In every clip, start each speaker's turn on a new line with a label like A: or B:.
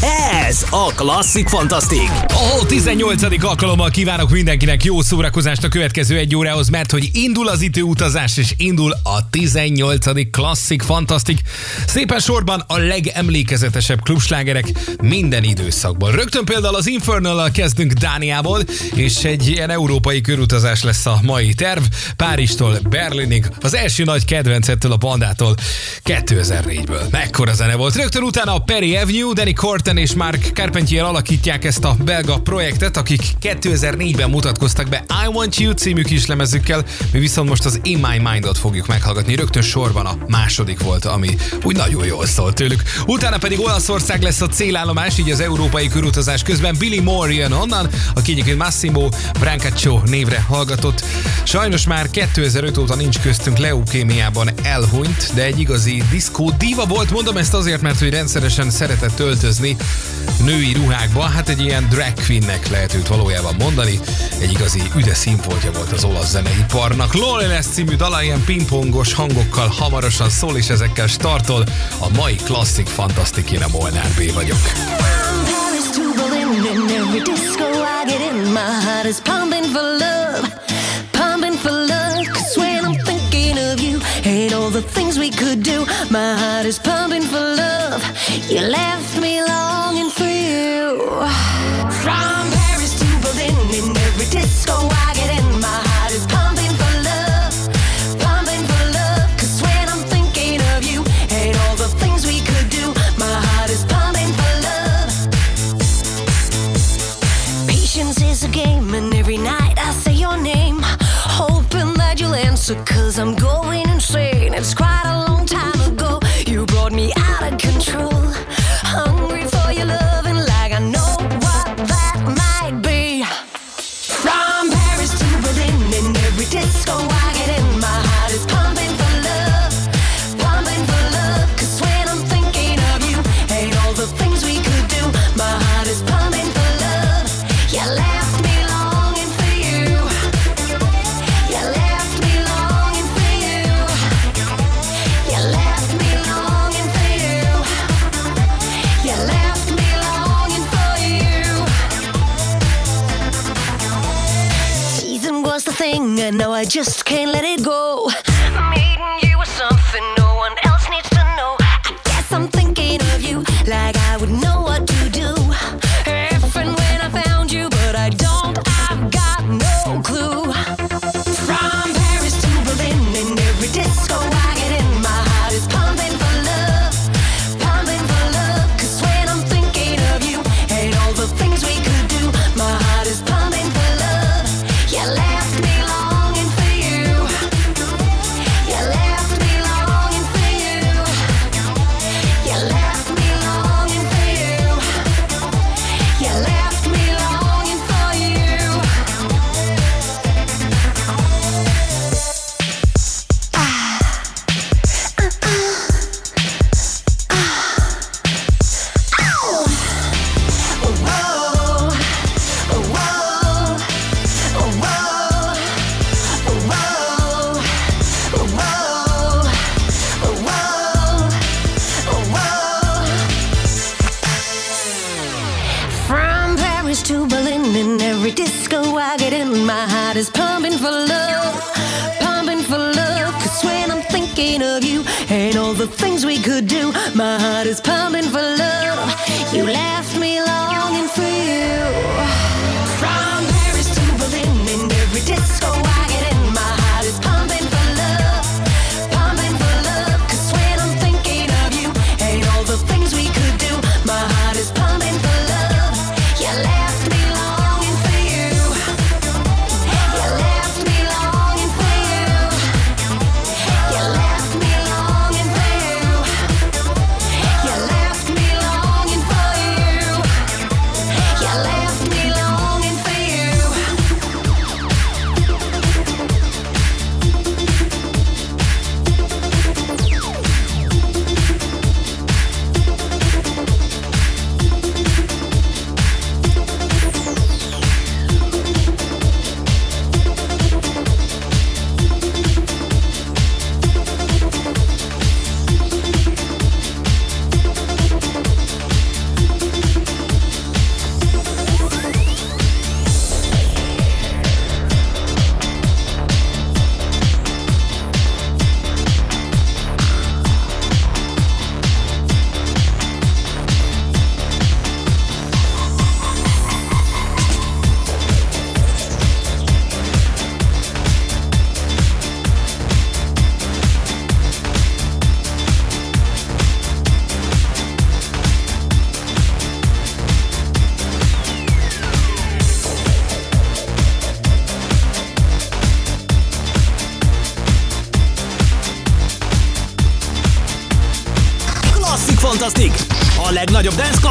A: Ez a Klasszik Fantasztik.
B: A 18. alkalommal kívánok mindenkinek jó szórakozást a következő egy órához, mert hogy indul az időutazás, és indul a 18. Klasszik Fantasztik. Szépen sorban a legemlékezetesebb klubslágerek minden időszakban. Rögtön például az infernal kezdünk Dániából, és egy ilyen európai körutazás lesz a mai terv. Párizstól Berlinig, az első nagy kedvencettől a bandától 2004-ből. Mekkora zene volt. Rögtön utána a Perry Avenue, Danny Corten és Mark Carpentier alakítják ezt a belga projektet, akik 2004-ben mutatkoztak be I Want You című kislemezükkel, mi viszont most az In My Mind-ot fogjuk meghallgatni. Rögtön sorban a második volt, ami úgy nagyon jól szólt tőlük. Utána pedig Olaszország lesz a célállomás, így az európai körutazás közben Billy Moore jön onnan, aki egyébként Massimo Brancaccio névre hallgatott. Sajnos már 2005 óta nincs köztünk leukémiában elhunyt, de egy igazi diszkó diva volt, mondom ezt azért, mert hogy rendszeresen szeretett töltözni női ruhákba, hát egy ilyen drag queennek lehet őt valójában mondani. Egy igazi üde színfoltja volt az olasz zeneiparnak. Loneliness című dala ilyen pingpongos hangokkal hamarosan szól, és ezekkel startol. A mai klasszik fantasztik, én a Molnár B vagyok.
C: All the things we could do. My heart is pumping for love. You left disco I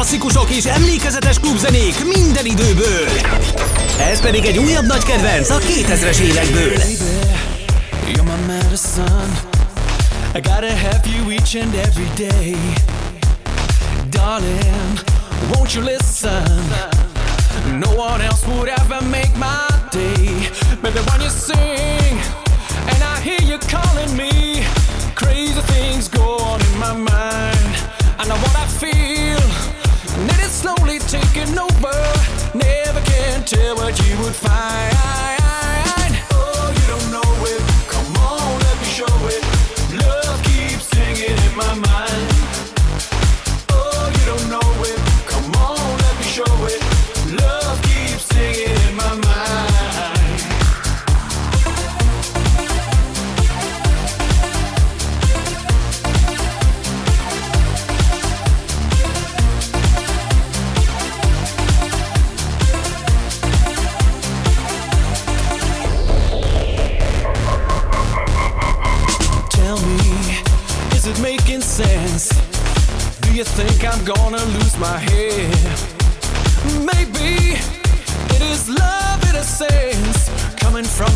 A: klasszikusok és emlékezetes klubzenék minden időből. Ez pedig egy újabb nagy kedvenc a 2000-es évekből.
D: I gotta have you each and every day. Darling, won't you listen? No one else would ever make my day. Baby, when you sing, and I hear you calling me, crazy things go on in my mind. I know what I feel, taking over. Never can tell what you would find.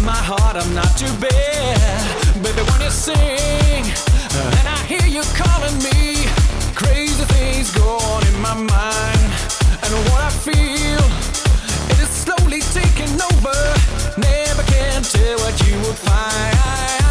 D: My heart, I'm not too bad. Baby, when you sing, and I hear you calling me, crazy things go on in my mind. And what I feel, it is slowly taking over. Never can tell what you will find.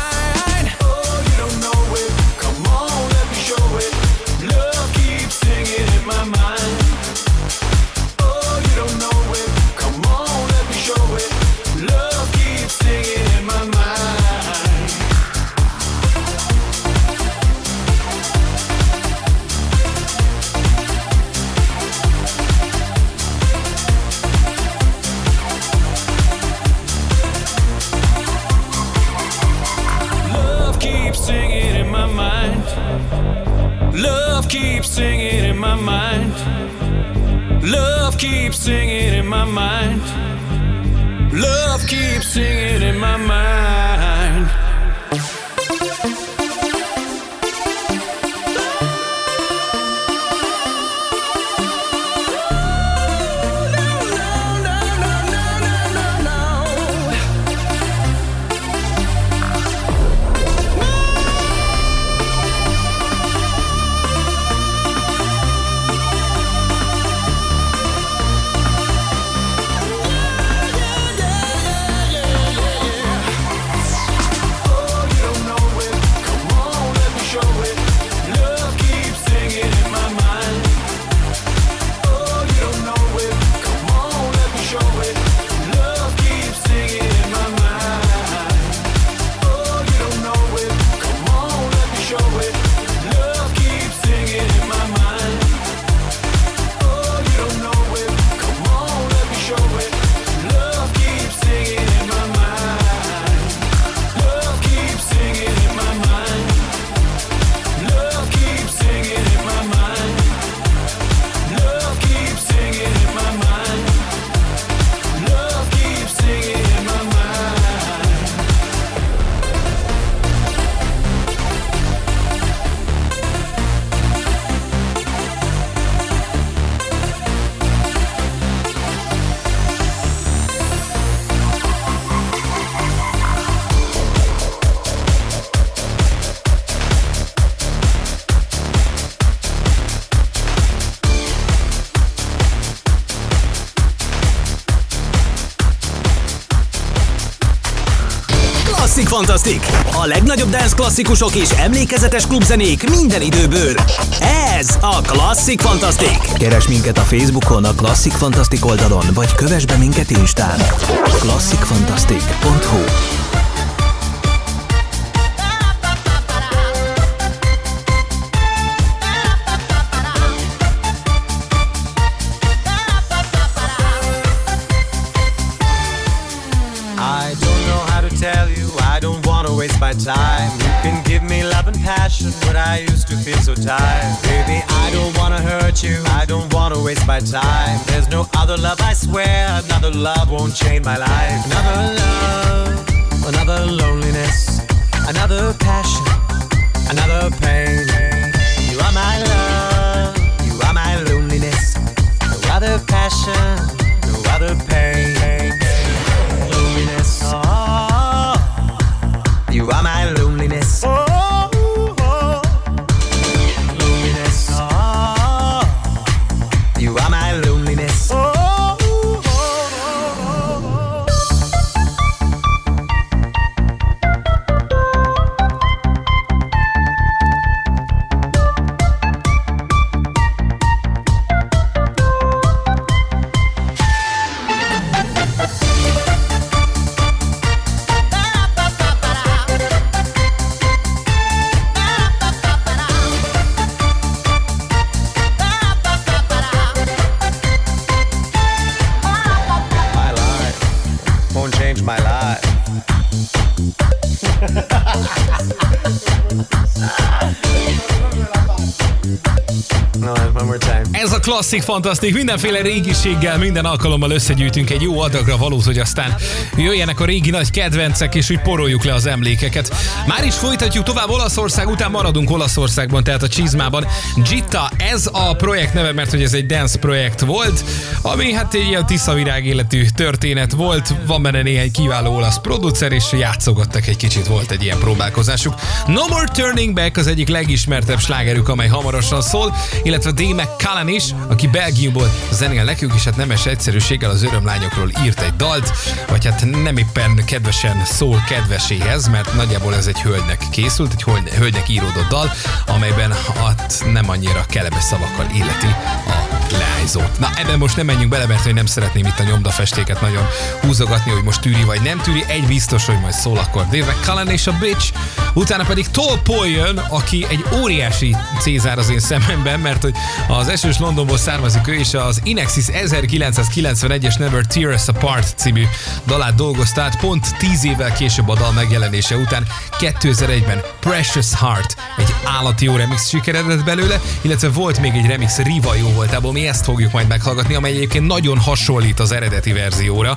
A: Fantasztik! A legnagyobb dance klasszikusok és emlékezetes klubzenék minden időből. Ez a Klasszik Fantasztik! Keres minket a Facebookon, a Klasszik Fantasztik oldalon, vagy kövess be minket Instán. klasszikfantasztik.hu
E: by time. There's no other love, I swear. Another love won't change my life. Another love, another loneliness, another passion, another pain. You are my love, you are my loneliness. No other passion, no
B: other pain. Klasszik fantasztik, mindenféle régiséggel minden alkalommal összegyűjtünk egy jó adagra valót, hogy aztán jöjjenek a régi nagy kedvencek, és úgy poroljuk le az emlékeket. Már is folytatjuk tovább Olaszország, után maradunk Olaszországban, tehát a Csizmában. Gitta, ez a projekt neve, mert hogy ez egy dance projekt volt, ami hát egy ilyen tiszavirág életű történet volt, van benne néhány kiváló olasz producer, és játszogattak egy kicsit, volt egy ilyen próbálkozásuk. No More Turning Back az egyik legismertebb slágerük, amely hamarosan szól, illetve D. McCallan is, aki Belgiumból zenél nekünk, és hát nemes egyszerűséggel az örömlányokról írt egy dalt, vagy hát nem éppen kedvesen szól kedveséhez, mert nagyjából ez egy hölgynek készült, egy hölgy- hölgynek íródott dal, amelyben hát nem annyira kellemes szavakkal illeti a leányzót. Na ebben most nem menjünk bele, mert én nem szeretném itt a nyomdafestéket nagyon húzogatni, hogy most tűri vagy nem tűri. Egy biztos, hogy majd szól akkor Dave McCullen és a Bitch, utána pedig Tall Paul jön, aki egy óriási Cézár az én szememben, mert hogy az esős Londonból származik ő, és az Inexis 1991-es Never Tear Us Apart című dalát dolgozta, át pont 10 évvel később a dal megjelenése után 2001-ben Precious Heart, egy állati jó remix sikeredett belőle, illetve volt még egy remix Riva jó voltából, mi ezt fogjuk majd meghallgatni, amely egyébként nagyon hasonlít az eredeti verzióra,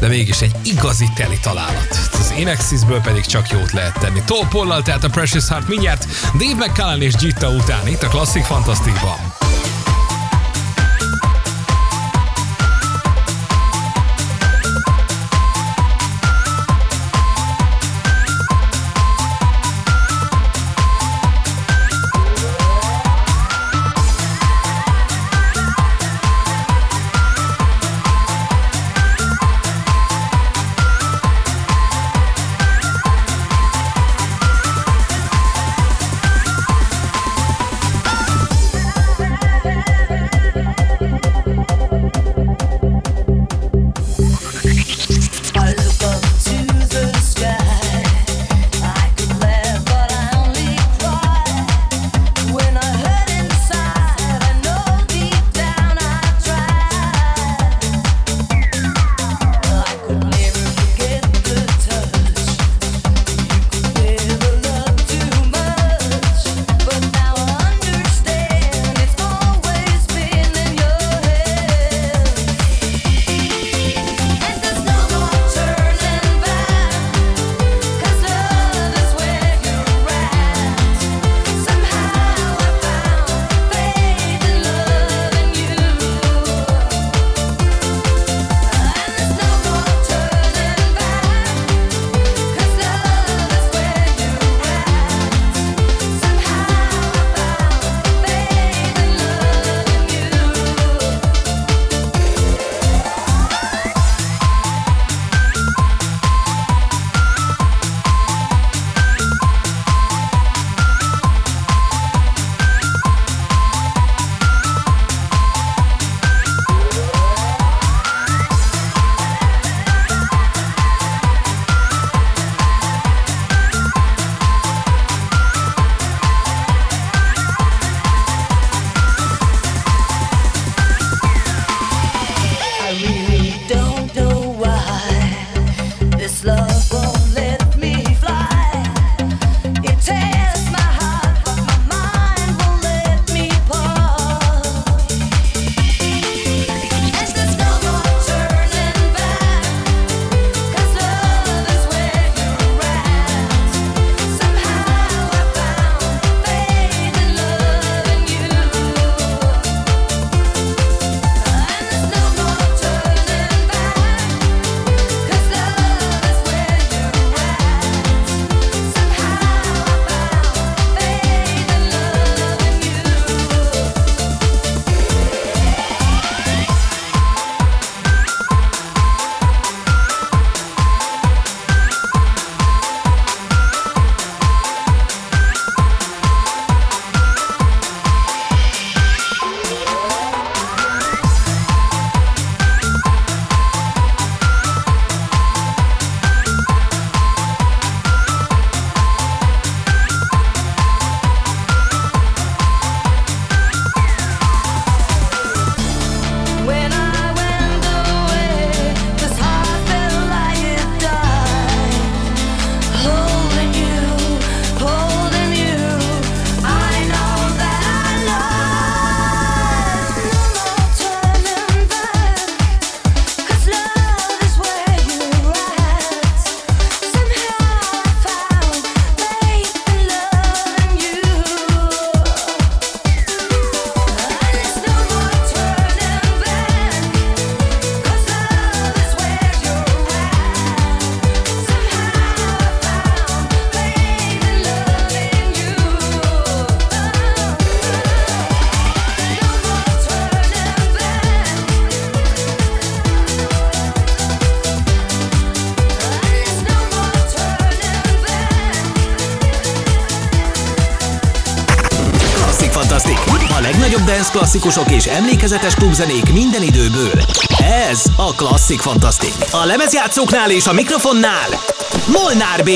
B: de mégis egy igazi teli találat. Az Inexisből pedig csak jót lehet tenni. Tolpollal, tehát a Precious Heart mindjárt Dave McCallan és Gitta után, itt a Klasszik Fantasztikban.
A: Klasszikusok és emlékezetes klubzenék minden időből. Ez a Klasszik Fantasztik. A lemezjátszóknál és a mikrofonnál Molnár B.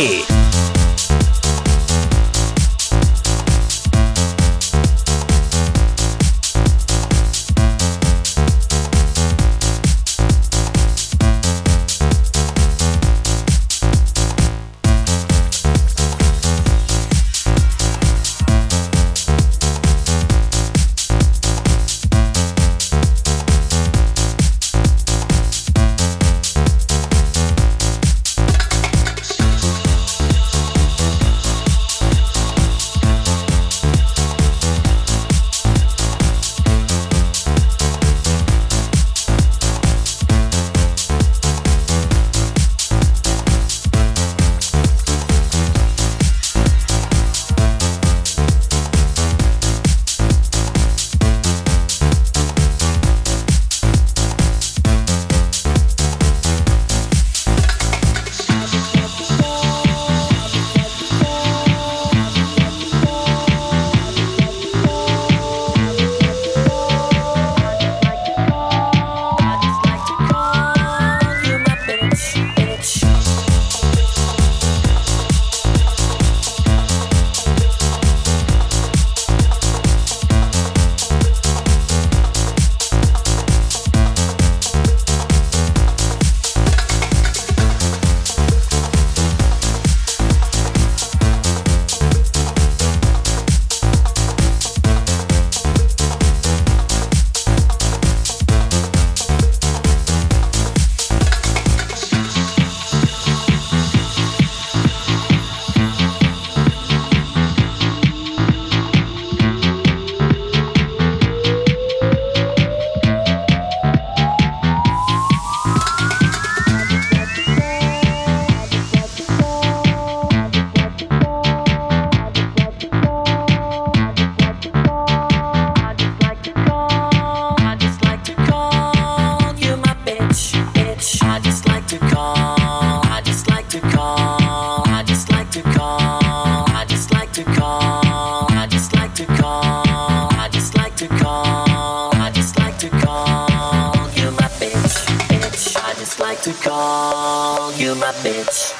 F: like to call you my bitch.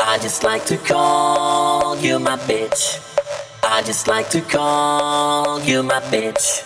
F: I just like to call you my bitch. I just like to call you my bitch,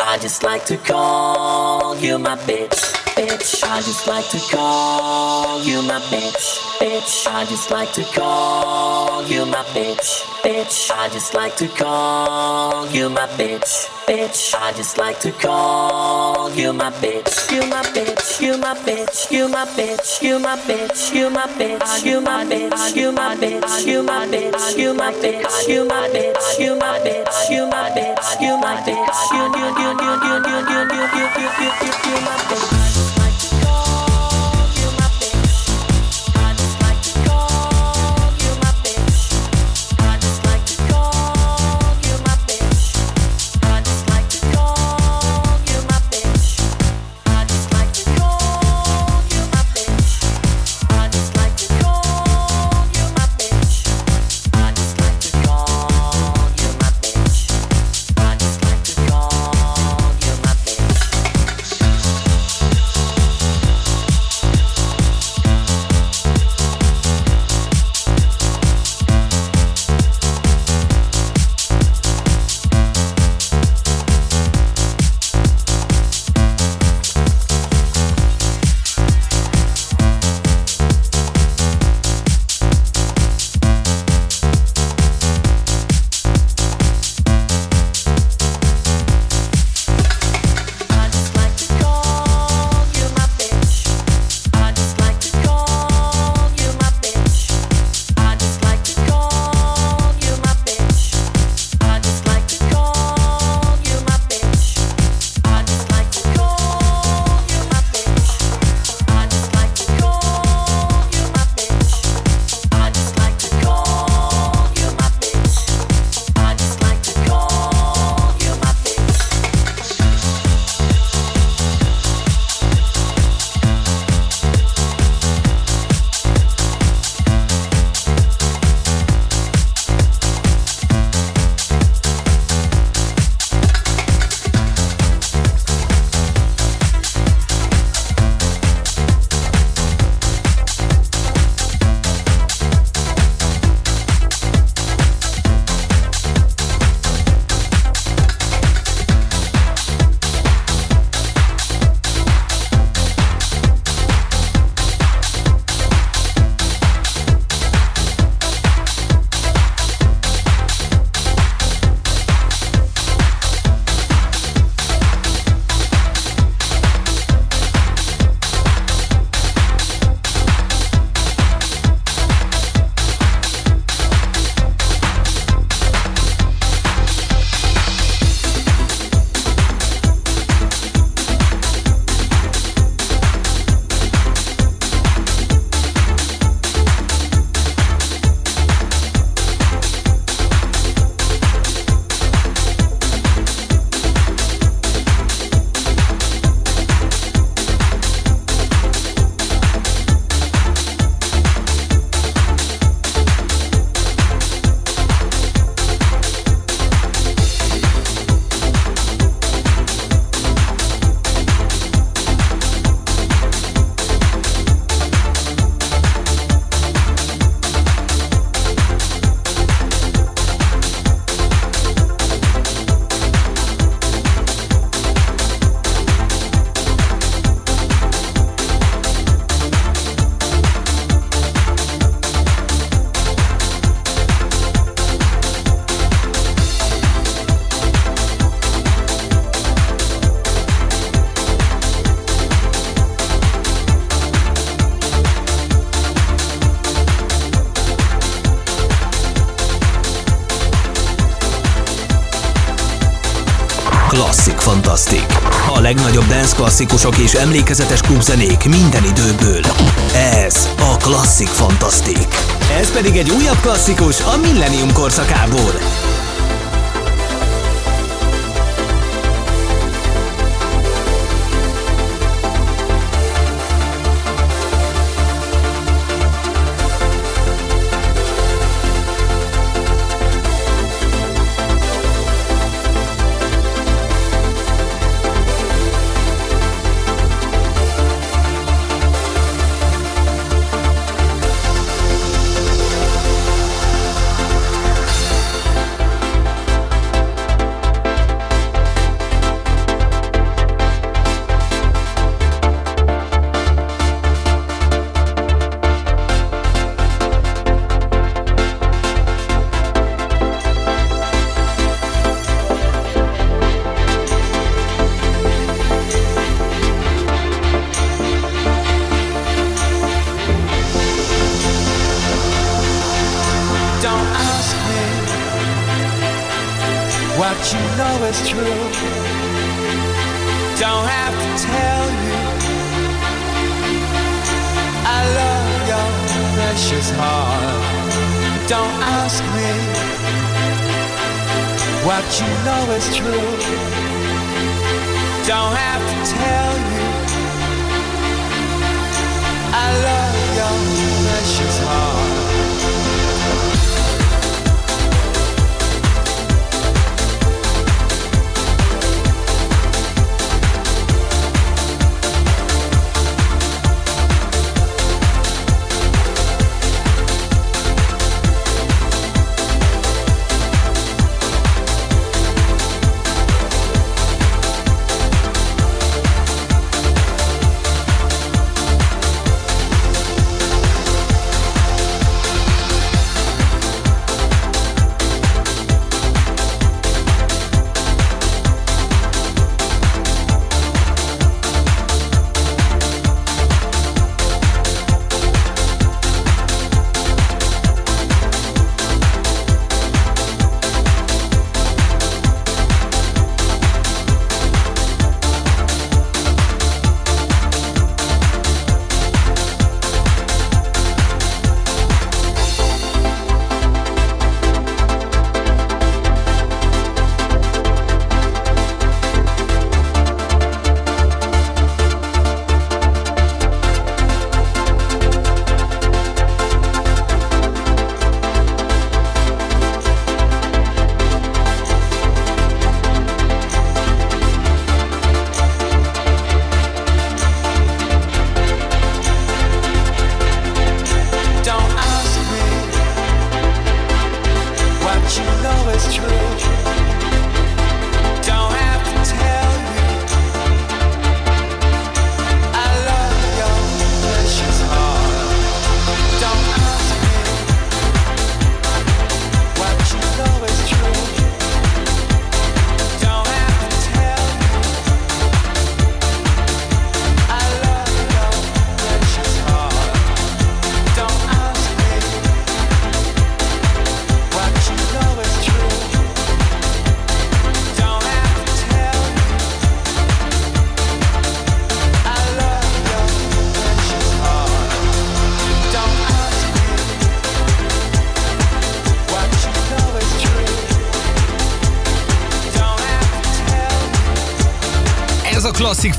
F: I just like to call you my bitch. Bitch, I just like to call you my bitch. Bitch, I just like to call you my bitch. Bitch, I just like to call you my bitch. Bitch. I just like to call you my bitch, you my bitch, you my bitch, you my bitch, you my bitch, you my bitch, you my bitch, you my bitch, you my bitch, you my bitch, you my bitch, you my bitch, you my bitch, you my bitch, you my bitch. you you you you you you you you you you you my bitch.
A: Klasszikusok és emlékezetes klubzenék minden időből. Ez a Klasszik Fantasztik. Ez pedig egy újabb klasszikus a Millennium korszakából.
B: Don't
G: have to tell you, I love your precious heart. Don't ask me what you know is true. Don't have to tell you, I love.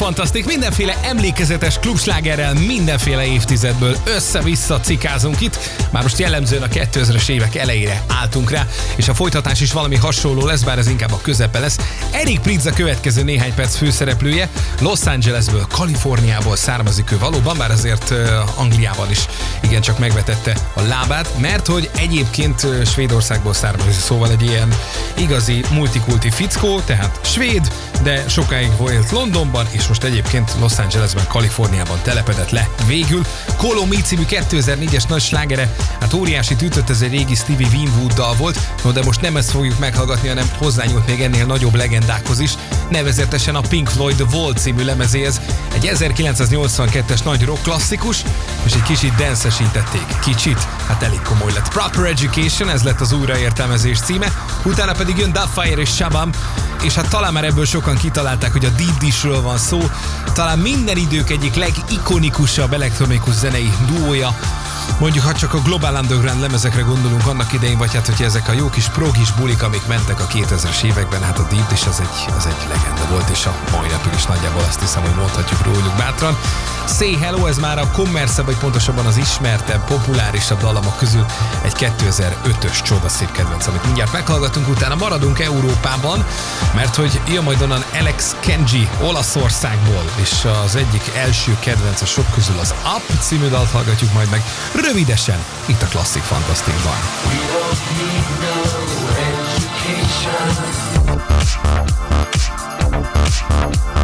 B: Fantasztik, mindenféle emlékezetes klubslágerrel mindenféle évtizedből össze-vissza cikázunk itt. Már most jellemzően a 2000-es évek elejére álltunk rá, és a folytatás is valami hasonló lesz, bár ez inkább a közepe lesz. Erik Pritz a következő néhány perc főszereplője, Los Angelesből, Kaliforniából származik ő valóban, bár azért Angliában is igencsak megvetette a lábát, mert hogy egyébként Svédországból származik, szóval egy ilyen igazi multikulti fickó, tehát svéd, de sokáig volt Londonban, és most egyébként Los Angelesben, Kaliforniában telepedett le. Végül Colo Me című 2004-es nagy slágere, hát óriási ütött ez egy régi Stevie Winwood dal volt, no de most nem ezt fogjuk meghallgatni, hanem hozzányúlt még ennél nagyobb legendákhoz is, nevezetesen a Pink Floyd The Wall című lemezéhez, egy 1982-es nagy rock klasszikus, és egy kicsit dancesítették. Kicsit, hát elég komoly lett. Proper Education, ez lett az újraértelmezés címe, utána pedig jön Dubfire és Shabam, és hát talán már ebből sokan kitalálták, hogy a Deep Dishről van szó. Talán minden idők egyik legikonikusabb elektronikus zenei duója. Mondjuk, ha csak a Global Underground lemezekre gondolunk annak idején, vagy hát, hogy ezek a jó kis progis bulik, amik mentek a 2000-es években, hát a Deep Dish az egy, az egy legenda volt, és a mai napig is nagyjából azt hiszem, hogy mondhatjuk róluk bátran. Say Hello, ez már a kommerszebb, vagy pontosabban az ismertebb, populárisabb dallamok közül egy 2005-ös csodaszép kedvenc, amit mindjárt meghallgatunk, utána maradunk Európában, mert hogy jön majd onnan Alex Kenji Olaszországból, és az egyik első kedvenc a sok közül az Up című dalt hallgatjuk majd meg rövidesen itt a Klasszik Fantasztikban.
A: A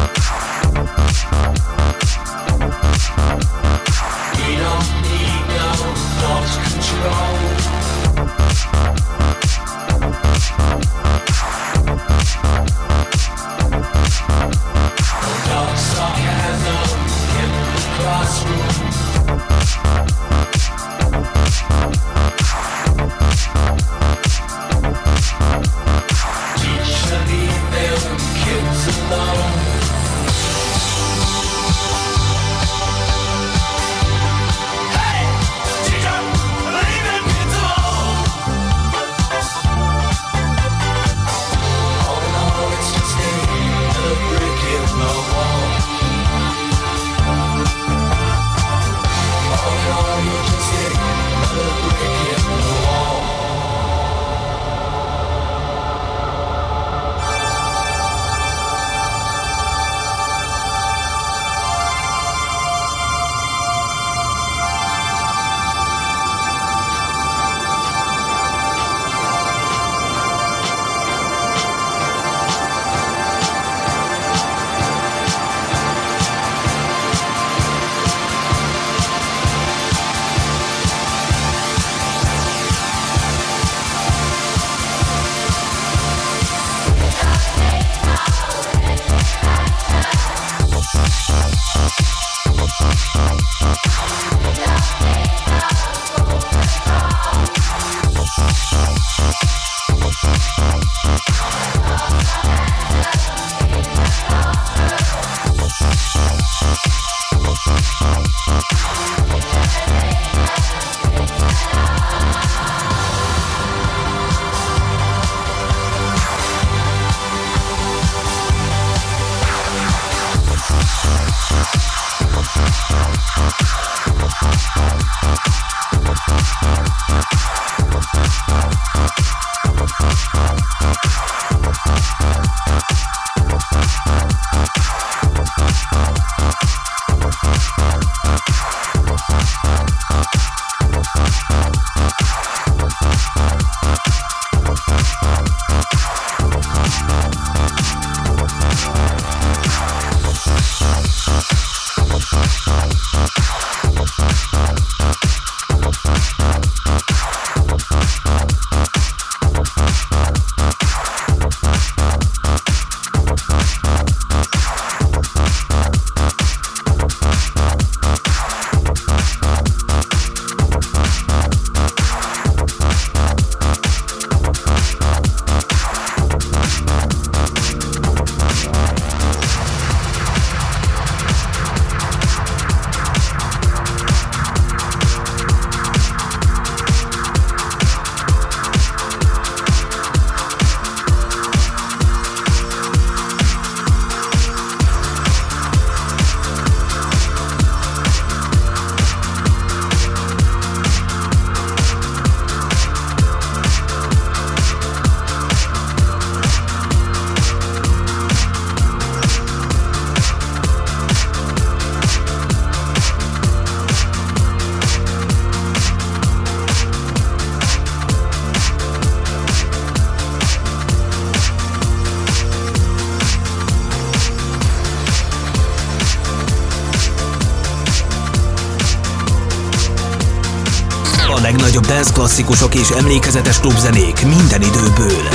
A: klasszikusok és emlékezetes klubzenék minden időből.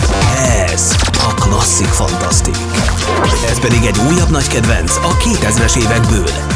A: Ez a Klasszik Fantasztik. Ez pedig egy újabb nagy kedvenc a 2000-es évekből.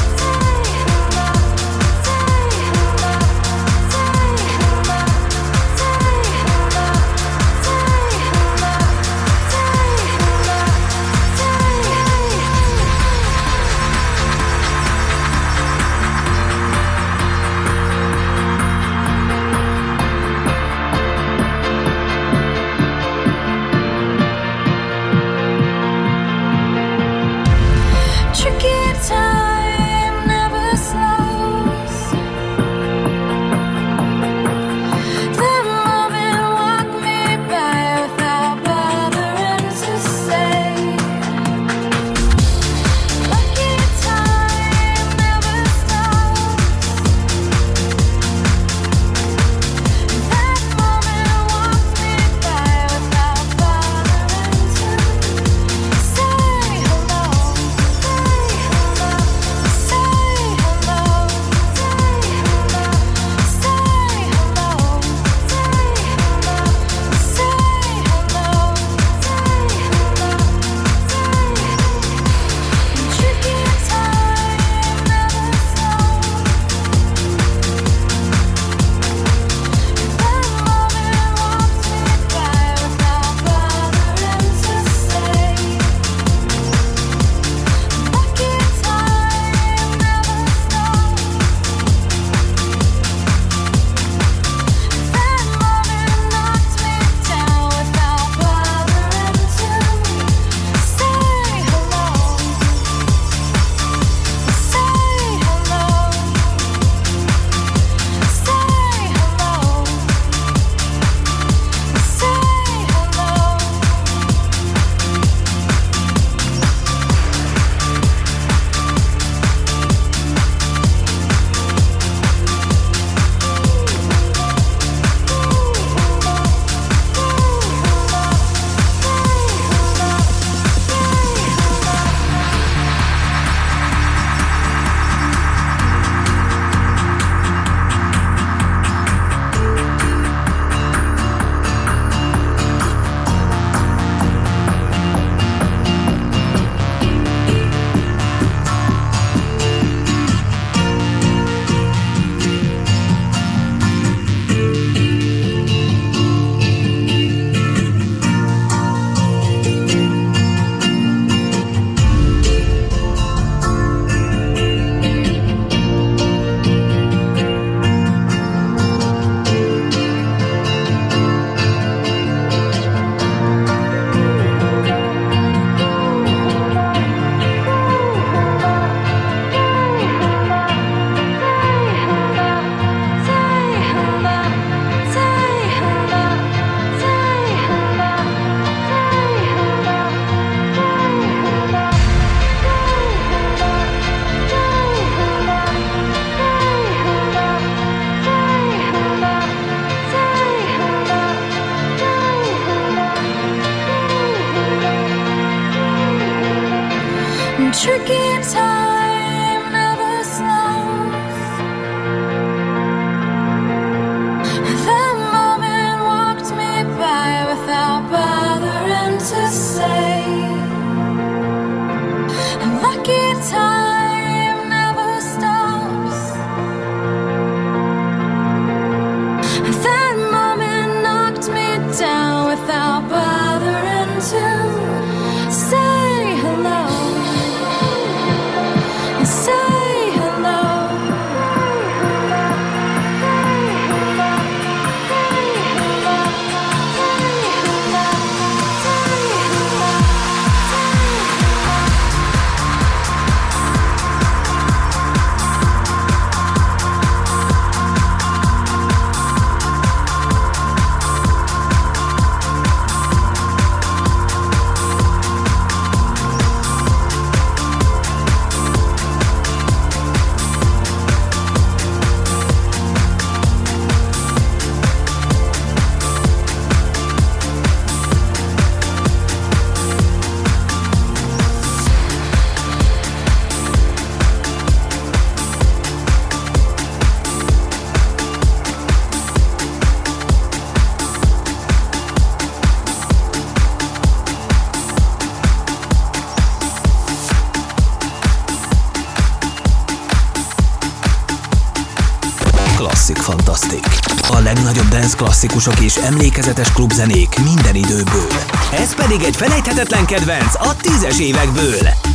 A: Klasszikusok és emlékezetes klubzenék minden időből. Ez pedig egy felejthetetlen kedvenc a tízes évekből.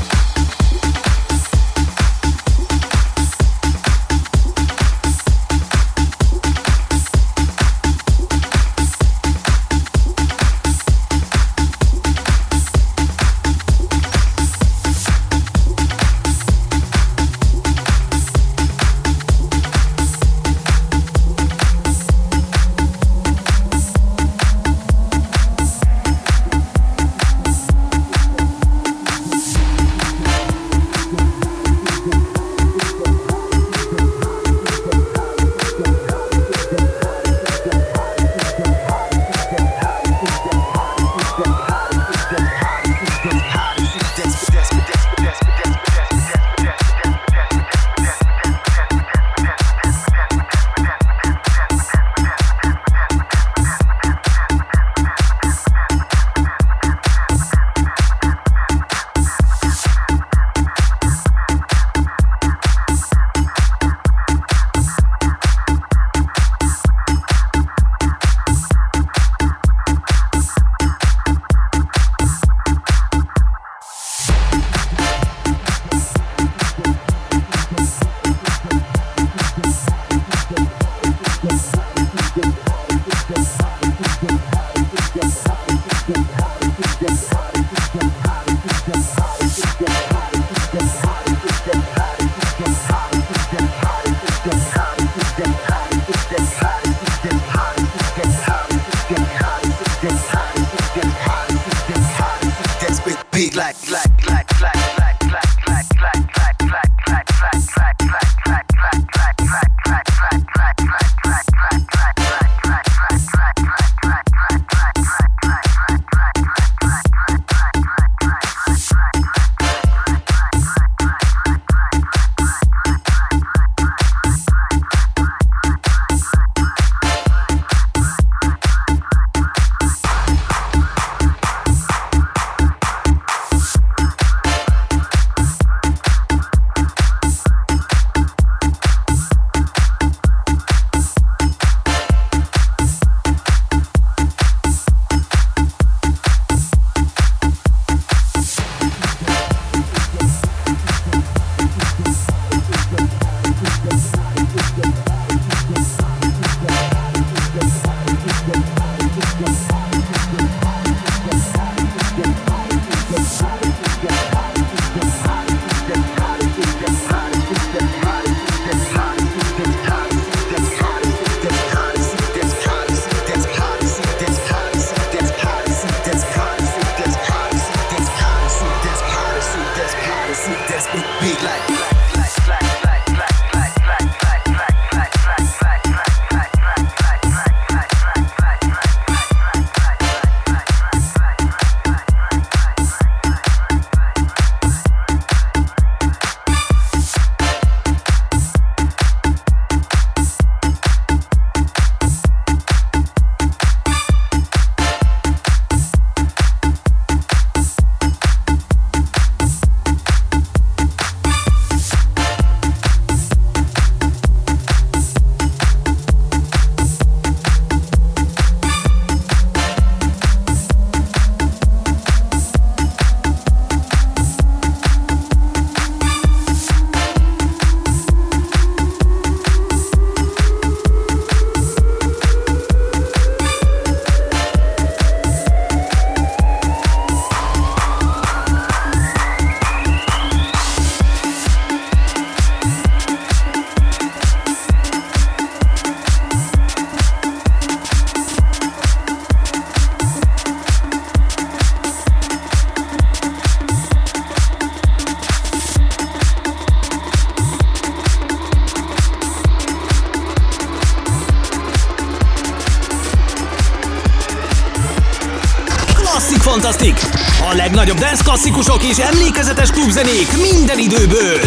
A: Dance klasszikusok és emlékezetes klubzenék minden időből.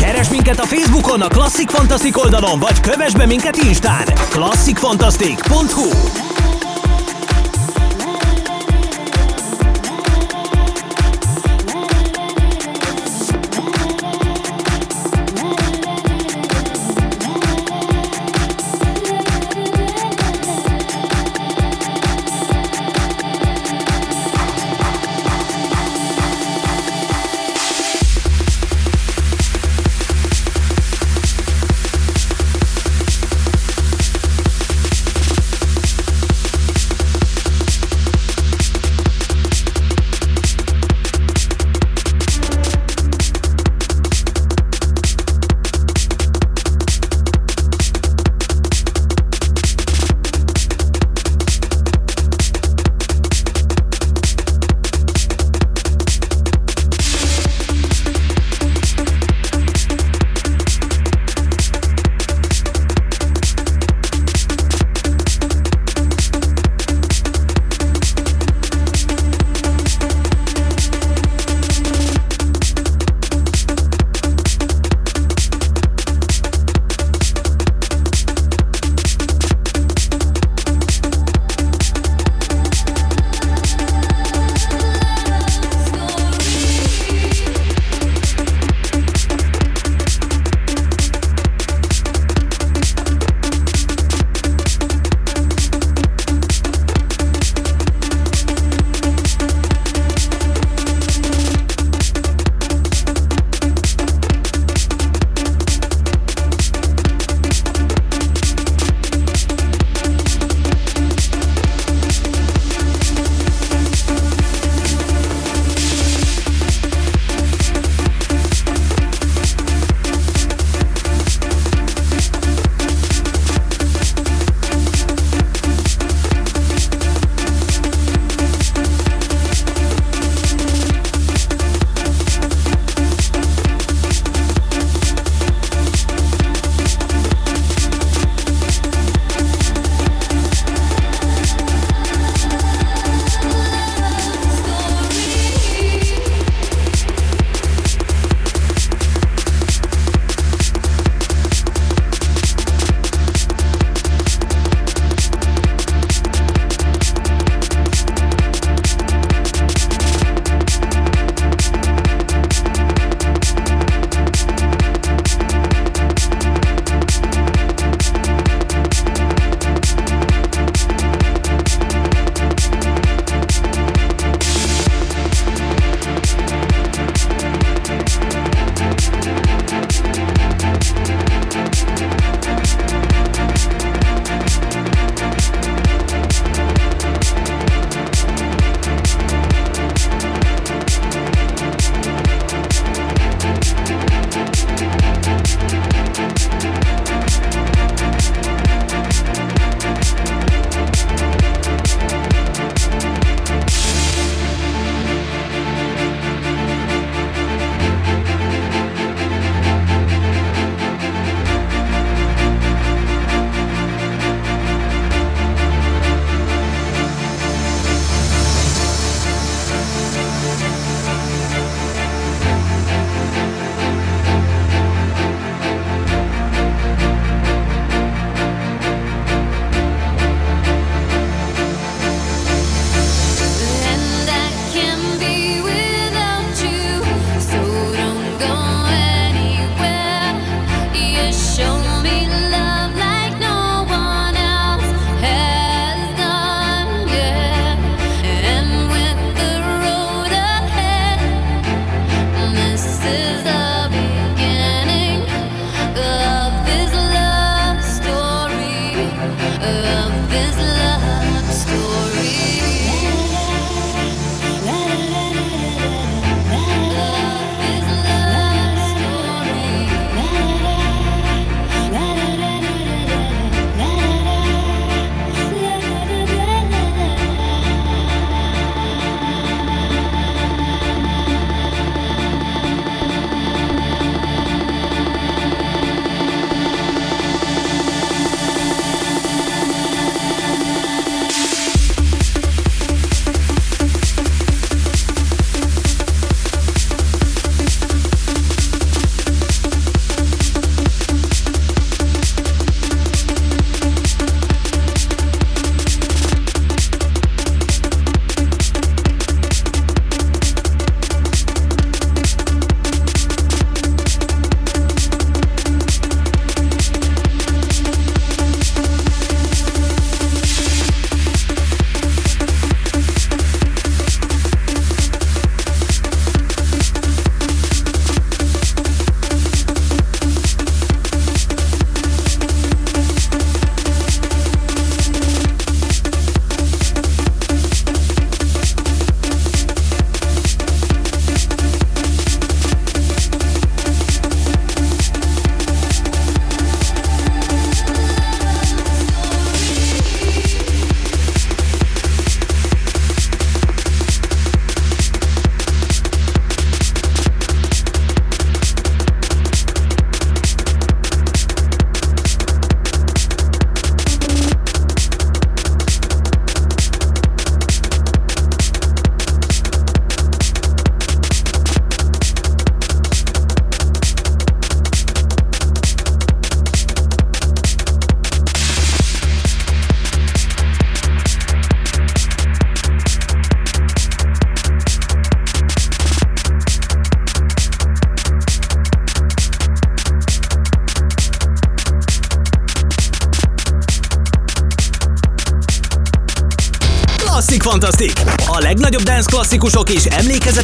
A: Keres minket a Facebookon a Klasszik Fantasztik oldalon, vagy kövess be minket Instán. klasszikfantasztik.hu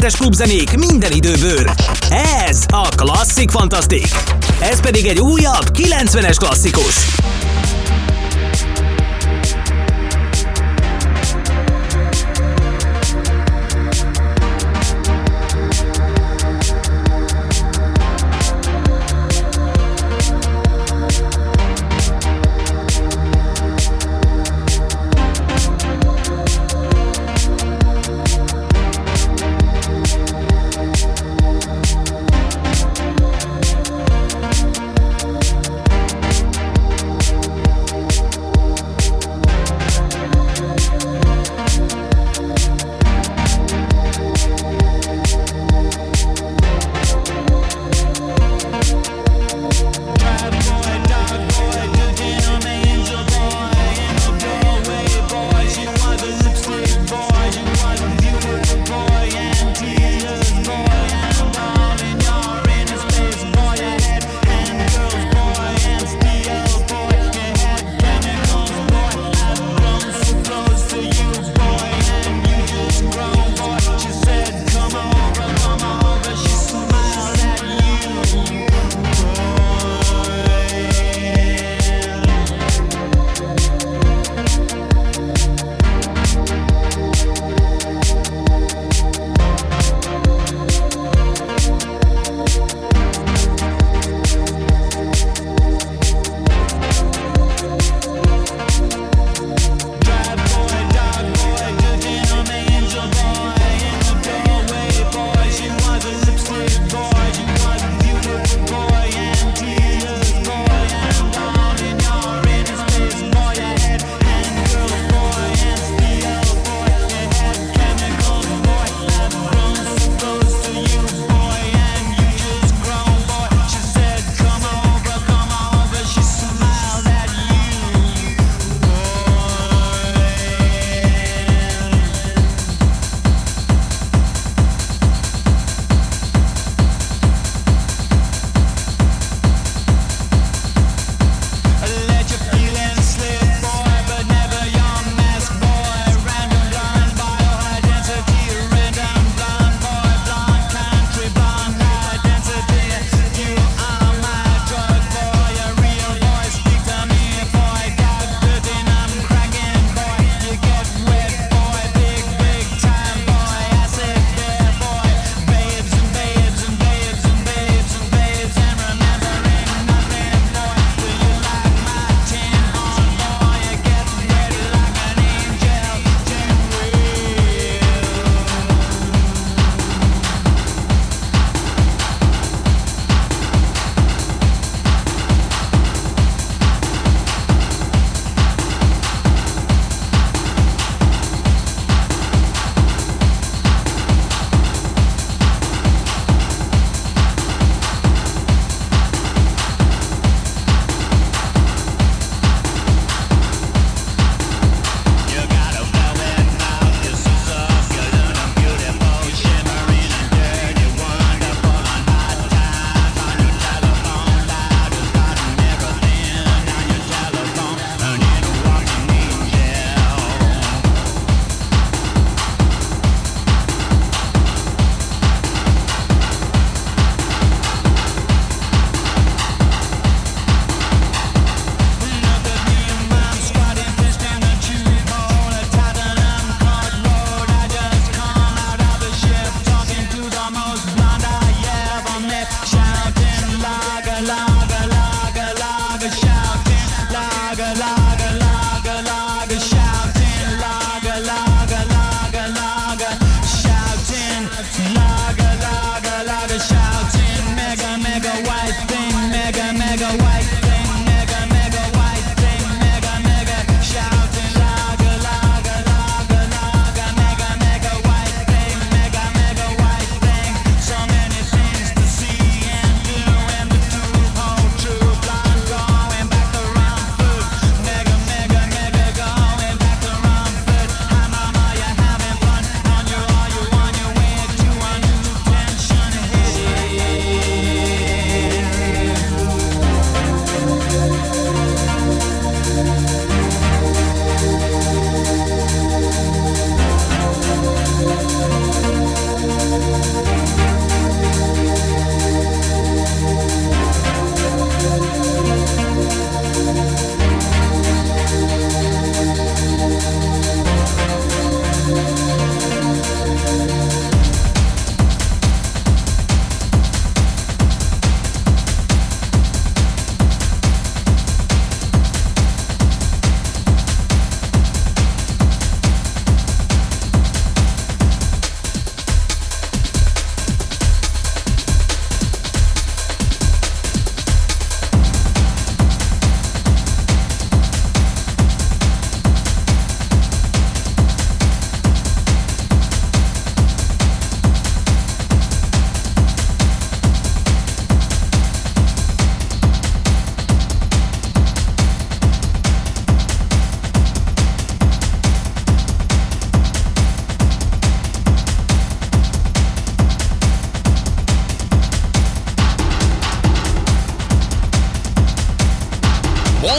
A: emlékezetes klubzenék minden időből. Ez a Klasszik Fantasztik! Ez pedig egy újabb 90-es klasszikus.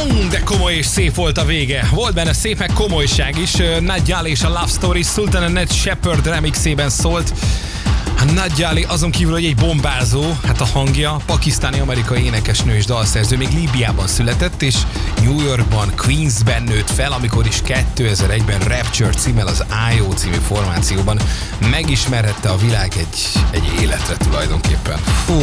B: Oh, de komoly és szép volt a vége. Volt benne szép meg komolyság is. Nagyjál és a Love Story Sultan Ned Shepard remixében szólt. A Nagyjáli azon kívül, hogy egy bombázó, hát a hangja, pakisztáni-amerikai énekesnő és dalszerző még Líbiában született, és New Yorkban, Queensben nőtt fel, amikor is 2001-ben Rapture címmel az IO című formációban megismerhette a világ egy, egy életre tulajdonképpen. Fú,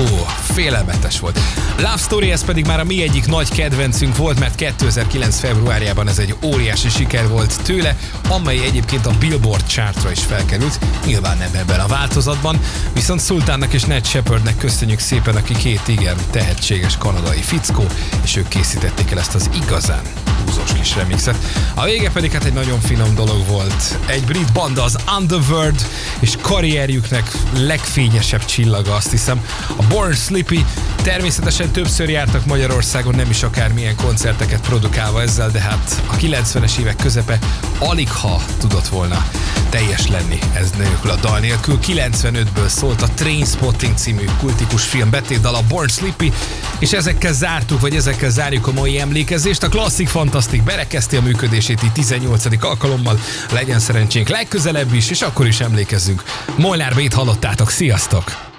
B: félelmetes volt. Love Story ez pedig már a mi egyik nagy kedvencünk volt, mert 2009. februárjában ez egy óriási siker volt tőle, amely egyébként a Billboard chartra is felkerült, nyilván nem ebben a változatban, viszont Sultánnak és Ned Shepardnek köszönjük szépen, aki két igen tehetséges kanadai fickó, és ők készítették el ezt az igazán húzós kis remixet. A vége pedig hát egy nagyon finom dolog volt. Egy brit banda az Underworld, és karrierjüknek legfényesebb csillaga, azt hiszem. A Born Slippy természetesen többször jártak Magyarországon, nem is akármilyen koncerteket produkálva ezzel, de hát a 90-es évek közepe alig ha tudott volna teljes lenni ez nélkül a dal nélkül. 95-ből szólt a Trainspotting című kultikus film betétdal a Born Slippy, és ezekkel zártuk, vagy ezekkel zárjuk a mai emlékezést. A Classic Fantastic berekezti a működését itt 18. alkalommal. Legyen szerencsénk legközelebb is, és akkor is emlékezzünk. Molnár Bét hallottátok, sziasztok!